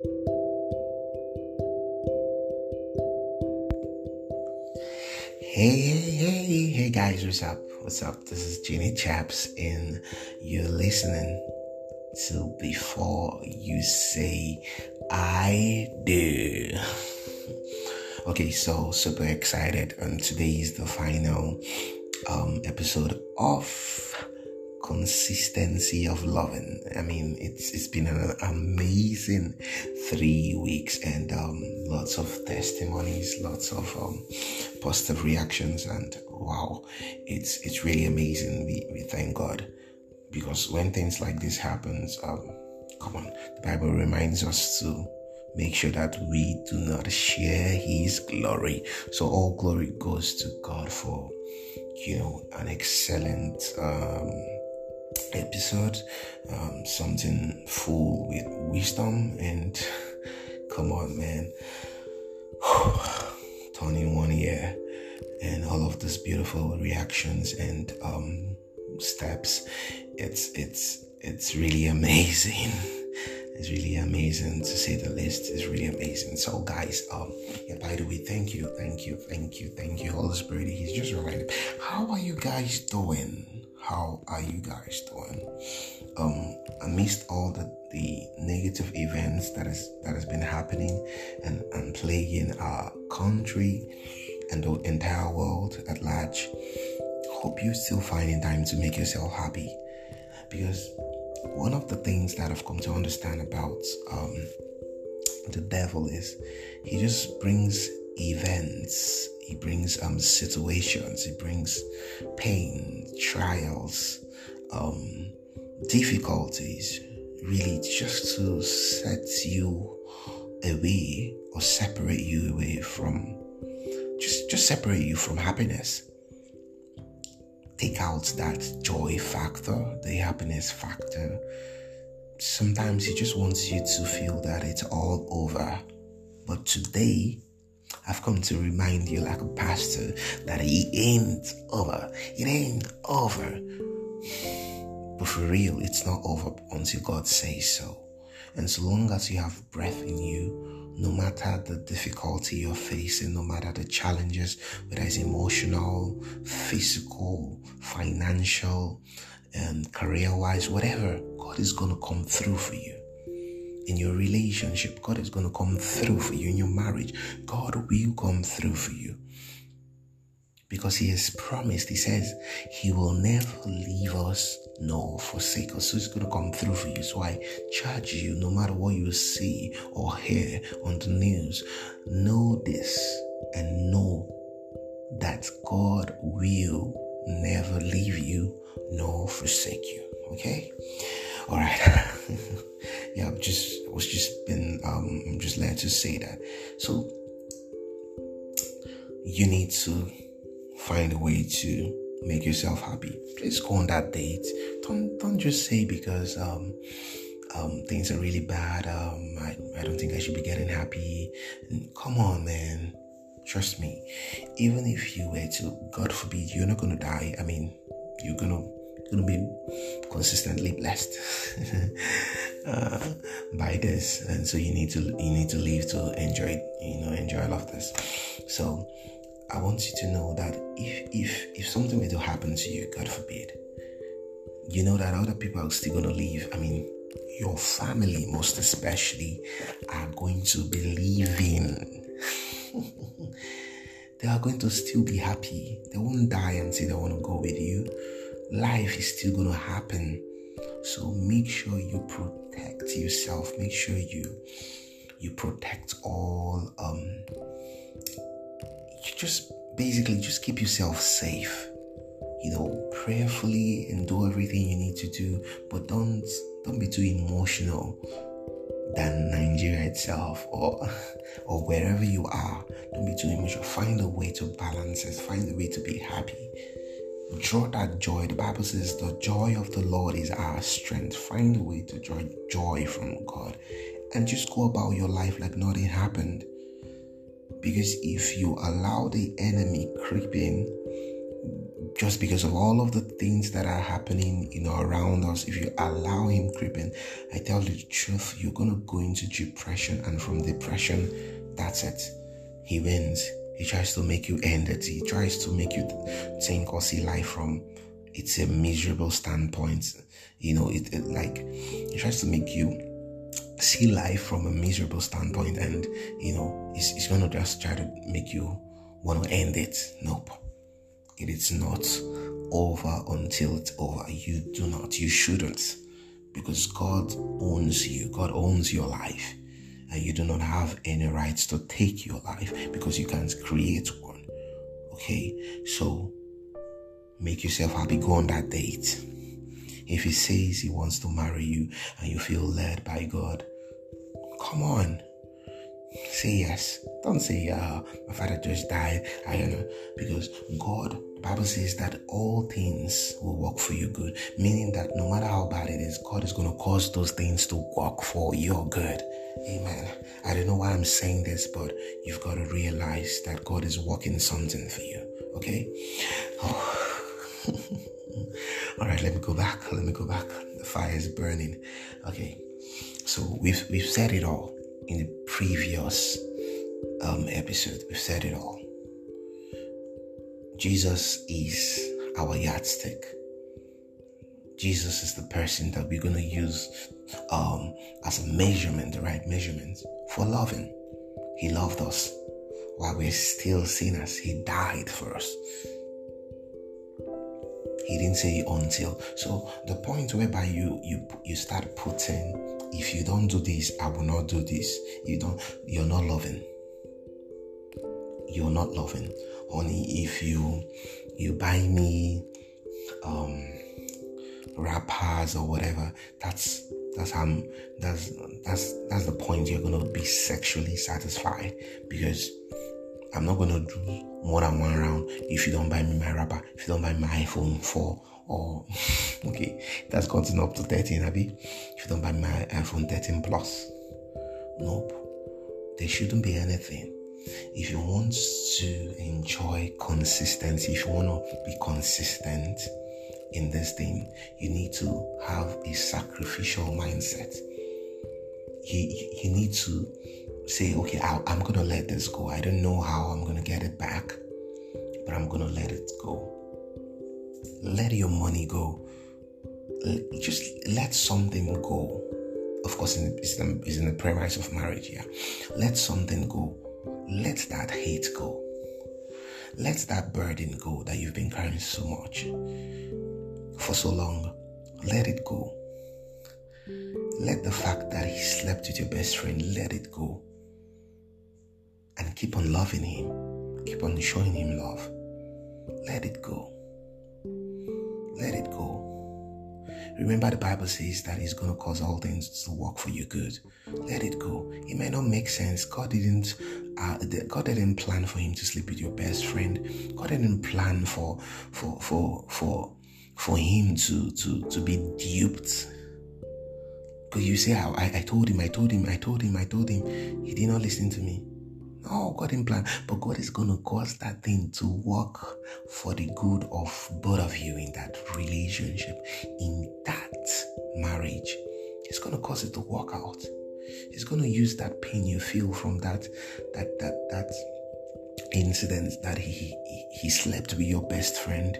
Hey, hey, hey, hey guys, what's up? What's up? This is Jenny Chaps, and you're listening to Before You Say I Do. okay, so super excited, and today is the final um, episode of consistency of loving. I mean, it's it's been an amazing three weeks and um, lots of testimonies, lots of um, positive reactions, and wow, it's it's really amazing. We we thank God because when things like this happens, um, come on, the Bible reminds us to make sure that we do not share His glory. So all glory goes to God for you know an excellent. Um, episode, um, something full with wisdom and come on, man, turning one year and all of these beautiful reactions and um, steps. It's it's it's really amazing. It's really amazing to say the least. It's really amazing. So, guys, um, yeah. By the way, thank you, thank you, thank you, thank you, Holy Spirit. He's just reminded. How are you guys doing? How are you guys doing? Um, amidst all the, the negative events that is that has been happening and, and plaguing our country and the entire world at large, hope you're still finding time to make yourself happy. Because one of the things that I've come to understand about um, the devil is he just brings events he brings um, situations, he brings pain, trials, um, difficulties, really just to set you away or separate you away from just just separate you from happiness. Take out that joy factor the happiness factor. Sometimes he just wants you to feel that it's all over. But today I've come to remind you, like a pastor, that it ain't over. It ain't over. But for real, it's not over until God says so. And so long as you have breath in you, no matter the difficulty you're facing, no matter the challenges, whether it's emotional, physical, financial, and career wise, whatever, God is going to come through for you in your relationship. God is going to come through for you in your marriage. God will come through for you. Because he has promised, he says, he will never leave us nor forsake us. So he's going to come through for you. So I charge you, no matter what you see or hear on the news, know this and know that God will never leave you nor forsake you. Okay? All right. yeah, I've just was just been um I'm just led to say that. So you need to find a way to make yourself happy. Please go on that date. Don't don't just say because um um things are really bad. Um I, I don't think I should be getting happy. Come on man. Trust me. Even if you were to God forbid you're not gonna die, I mean you're gonna going to be consistently blessed. Uh, by this and so you need to you need to live to enjoy you know enjoy all of this. So i want you to know that if if if something were to happen to you god forbid you know that other people are still going to live i mean your family most especially are going to believe in they are going to still be happy. They won't die and until they want to go with you life is still going to happen. So make sure you protect yourself. Make sure you you protect all um you just basically just keep yourself safe. You know, prayerfully and do everything you need to do, but don't don't be too emotional than Nigeria itself or or wherever you are. Don't be too emotional. Find a way to balance it. Find a way to be happy draw that joy. The Bible says the joy of the Lord is our strength. Find a way to draw joy from God and just go about your life like nothing happened. Because if you allow the enemy creep in, just because of all of the things that are happening, you know, around us, if you allow him creeping, I tell you the truth, you're gonna go into depression, and from depression, that's it. He wins. He tries to make you end it. He tries to make you think or see life from it's a miserable standpoint. You know, it, it like he tries to make you see life from a miserable standpoint, and you know, he's, he's gonna just try to make you want to end it. Nope. It is not over until it's over. You do not. You shouldn't. Because God owns you. God owns your life. You do not have any rights to take your life because you can't create one. Okay? So make yourself happy. Go on that date. If he says he wants to marry you and you feel led by God, come on. Say yes. Don't say, yeah, my father just died. I don't know. Because God, the Bible says that all things will work for you good. Meaning that no matter how bad it is, God is going to cause those things to work for your good. Amen. I don't know why I'm saying this, but you've got to realize that God is working something for you. Okay? Oh. All right, let me go back. Let me go back. The fire is burning. Okay. So we've we've said it all in the previous um, episode. We've said it all. Jesus is our yardstick. Jesus is the person that we're going to use um, as a measurement, the right measurement for loving. He loved us while we're still sinners. He died for us. He didn't say until. So the point whereby you you you start putting if you don't do this, I will not do this. You don't, you're not loving. You're not loving. Honey, if you you buy me um wrappers or whatever, that's that's I'm, that's that's that's the point you're gonna be sexually satisfied because I'm not gonna do more than one round if you don't buy me my wrapper, if you don't buy my iPhone 4 or okay, that's counting up to 13, Abby. If you don't buy my iPhone 13 Plus, nope. There shouldn't be anything. If you want to enjoy consistency, if you want to be consistent in this thing, you need to have a sacrificial mindset. You, you need to say, okay, I, I'm going to let this go. I don't know how I'm going to get it back, but I'm going to let it go let your money go. Just let something go. Of course, it's in, it's in the premise of marriage, yeah. Let something go. Let that hate go. Let that burden go that you've been carrying so much for so long. Let it go. Let the fact that he slept with your best friend, let it go. And keep on loving him. Keep on showing him love. Let it go. Let it go. Remember, the Bible says that He's going to cause all things to work for your good. Let it go. It may not make sense. God didn't. Uh, God didn't plan for him to sleep with your best friend. God didn't plan for for for for for him to to to be duped. Because you say, I, I told him, I told him, I told him, I told him. He did not listen to me. No, God didn't plan. But God is going to cause that thing to work for the good of both of you in that relationship, in that marriage. He's going to cause it to work out. He's going to use that pain you feel from that, that, that, that incident that he, he, he slept with your best friend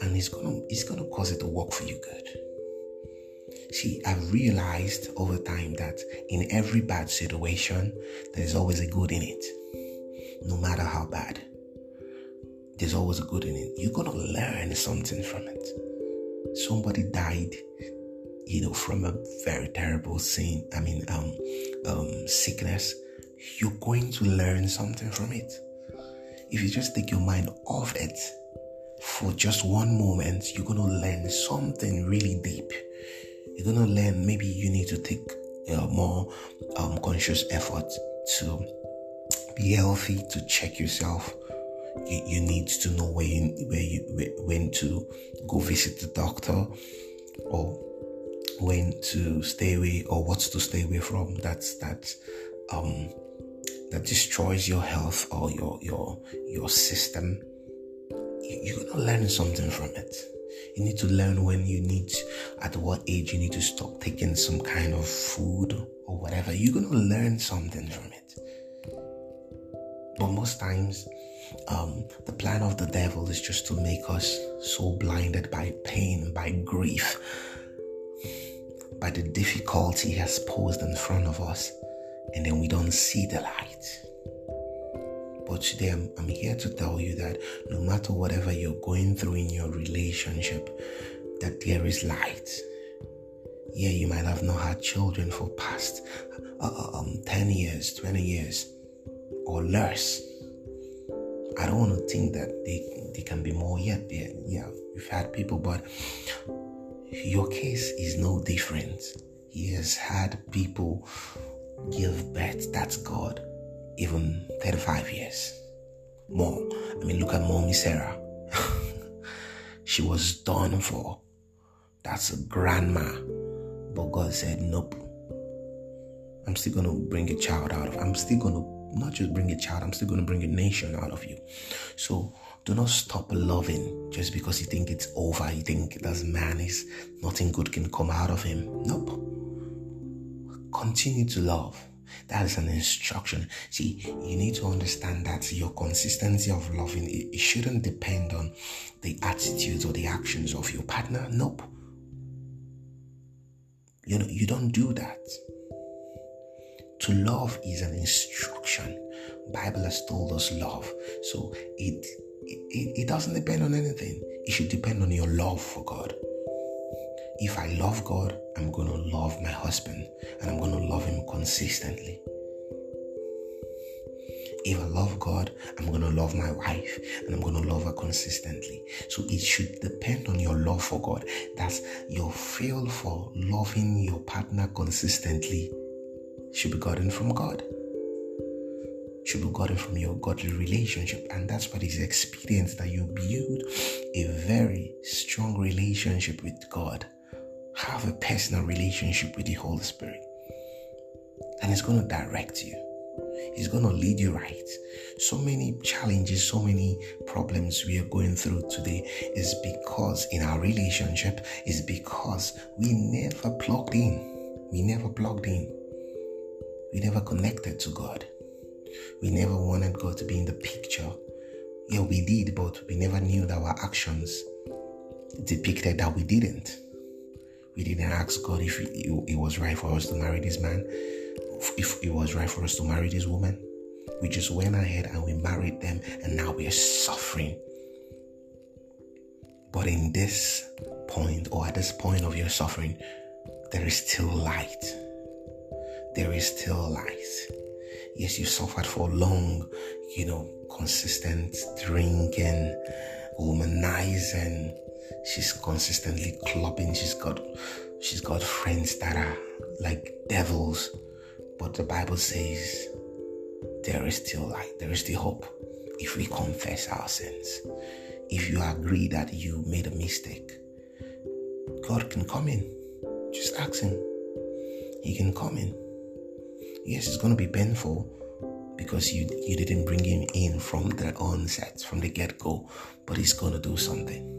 and he's gonna he's gonna cause it to work for you good. See, I've realized over time that in every bad situation, there's always a good in it. No matter how bad, there's always a good in it. You're gonna learn something from it. Somebody died, you know, from a very terrible sin. I mean, um, um, sickness. You're going to learn something from it. If you just take your mind off it for just one moment, you're gonna learn something really deep. You're gonna learn maybe you need to take uh, more um, conscious effort to be healthy to check yourself. You, you need to know where you, where you when to go visit the doctor or when to stay away or what to stay away from. That's that um that destroys your health or your your your system you're gonna learn something from it. You need to learn when you need, at what age you need to stop taking some kind of food or whatever. You're gonna learn something from it. But most times, um, the plan of the devil is just to make us so blinded by pain, by grief, by the difficulty he has posed in front of us, and then we don't see the light. But today I'm, I'm here to tell you that no matter whatever you're going through in your relationship, that there is light. Yeah, you might have not had children for past uh, uh um, 10 years, 20 years, or less. I don't want to think that they, they can be more yet. Yeah, yeah, we've had people, but your case is no different. He has had people give birth. That's God even 35 years. More. I mean, look at mommy Sarah. she was done for. That's a grandma. But God said, nope. I'm still going to bring a child out of, I'm still going to not just bring a child, I'm still going to bring a nation out of you. So do not stop loving just because you think it's over. You think that man is nothing good can come out of him. Nope. Continue to love. That is an instruction. See, you need to understand that your consistency of loving it, it shouldn't depend on the attitudes or the actions of your partner. Nope. You know, you don't do that. To love is an instruction. Bible has told us love. So it, it it doesn't depend on anything. It should depend on your love for God if I love God, I'm going to love my husband and I'm going to love him consistently. If I love God, I'm going to love my wife and I'm going to love her consistently. So it should depend on your love for God. That's your feel for loving your partner consistently should be gotten from God. Should be gotten from your godly relationship. And that's what is experience that you build a very strong relationship with God have a personal relationship with the Holy Spirit. And it's going to direct you. He's going to lead you right. So many challenges, so many problems we are going through today is because in our relationship is because we never plugged in. We never plugged in. We never connected to God. We never wanted God to be in the picture. Yeah, we did, but we never knew that our actions depicted that we didn't. We didn't ask God if it, was right for us to marry this man, if it was right for us to marry this woman. We just went ahead and we married them, and now we are suffering. But in this point, or at this point of your suffering, there is still light. There is still light. Yes, you suffered for long, you know, consistent drinking, womanizing, she's consistently clubbing. She's got she's got friends that are like devils. But the Bible says there is still light, there is still hope if we confess our sins. If you agree that you made a mistake, God can come in. Just ask Him. He can come in. Yes, it's going to be painful because you you didn't bring Him in from the onset, from the get go, but He's going to do something.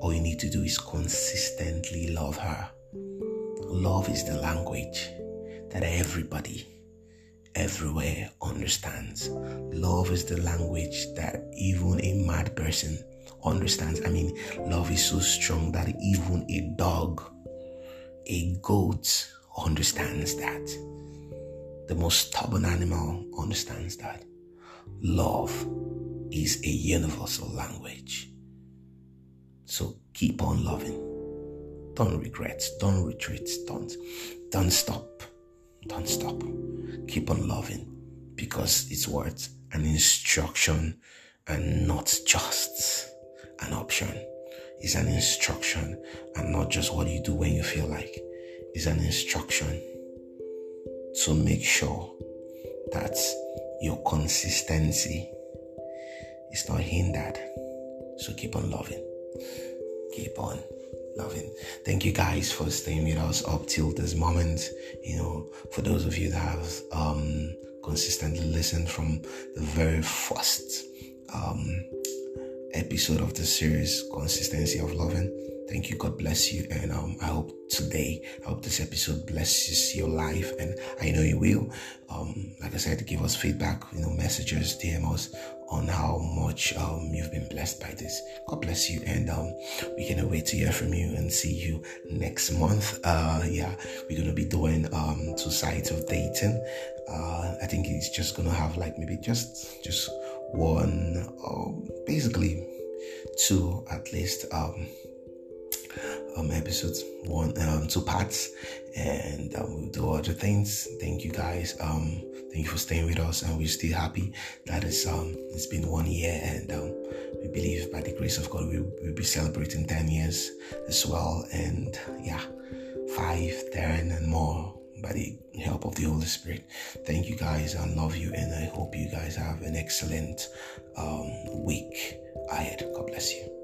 All you need to do is consistently love her. Love is the language that everybody, everywhere understands. Love is the language that even a mad person understands. I mean, love is so strong that even a dog, a goat understands that. The most stubborn animal understands that. Love is a universal language. So keep on loving. Don't regret. Don't retreat. Don't don't stop. Don't stop. Keep on loving because it's worth an instruction and not just an option. It's an instruction and not just what you do when you feel like. It's an instruction to make sure that your consistency is not hindered. So keep on loving keep on loving. Thank you guys for staying with us up till this moment. You know, for those of you that have um, consistently listened from the very first um, episode of the series, Consistency of Loving. Thank you. God bless you. And um, I hope today, I hope this episode blesses your life. And I know you will. Um, like I said, give us feedback, you know, messages, DM us on how much um, you've been blessed by this. God bless you. And um, we cannot wait to hear from you and see you next month. Uh, yeah, we're to be doing um, two sides of dating. Uh, I think it's just to have like maybe just, just one, um, basically two at least. Um, um, episodes, one, um, two parts, and um, we'll do other things. Thank you guys. Um, thank you for staying with us, and we're still happy that it's um, it's been one year, and um, we believe by the grace of God we will be celebrating ten years as well, and yeah, five, ten, and more by the help of the Holy Spirit. Thank you guys. I love you, and I hope you guys have an excellent um, week ahead. God bless you.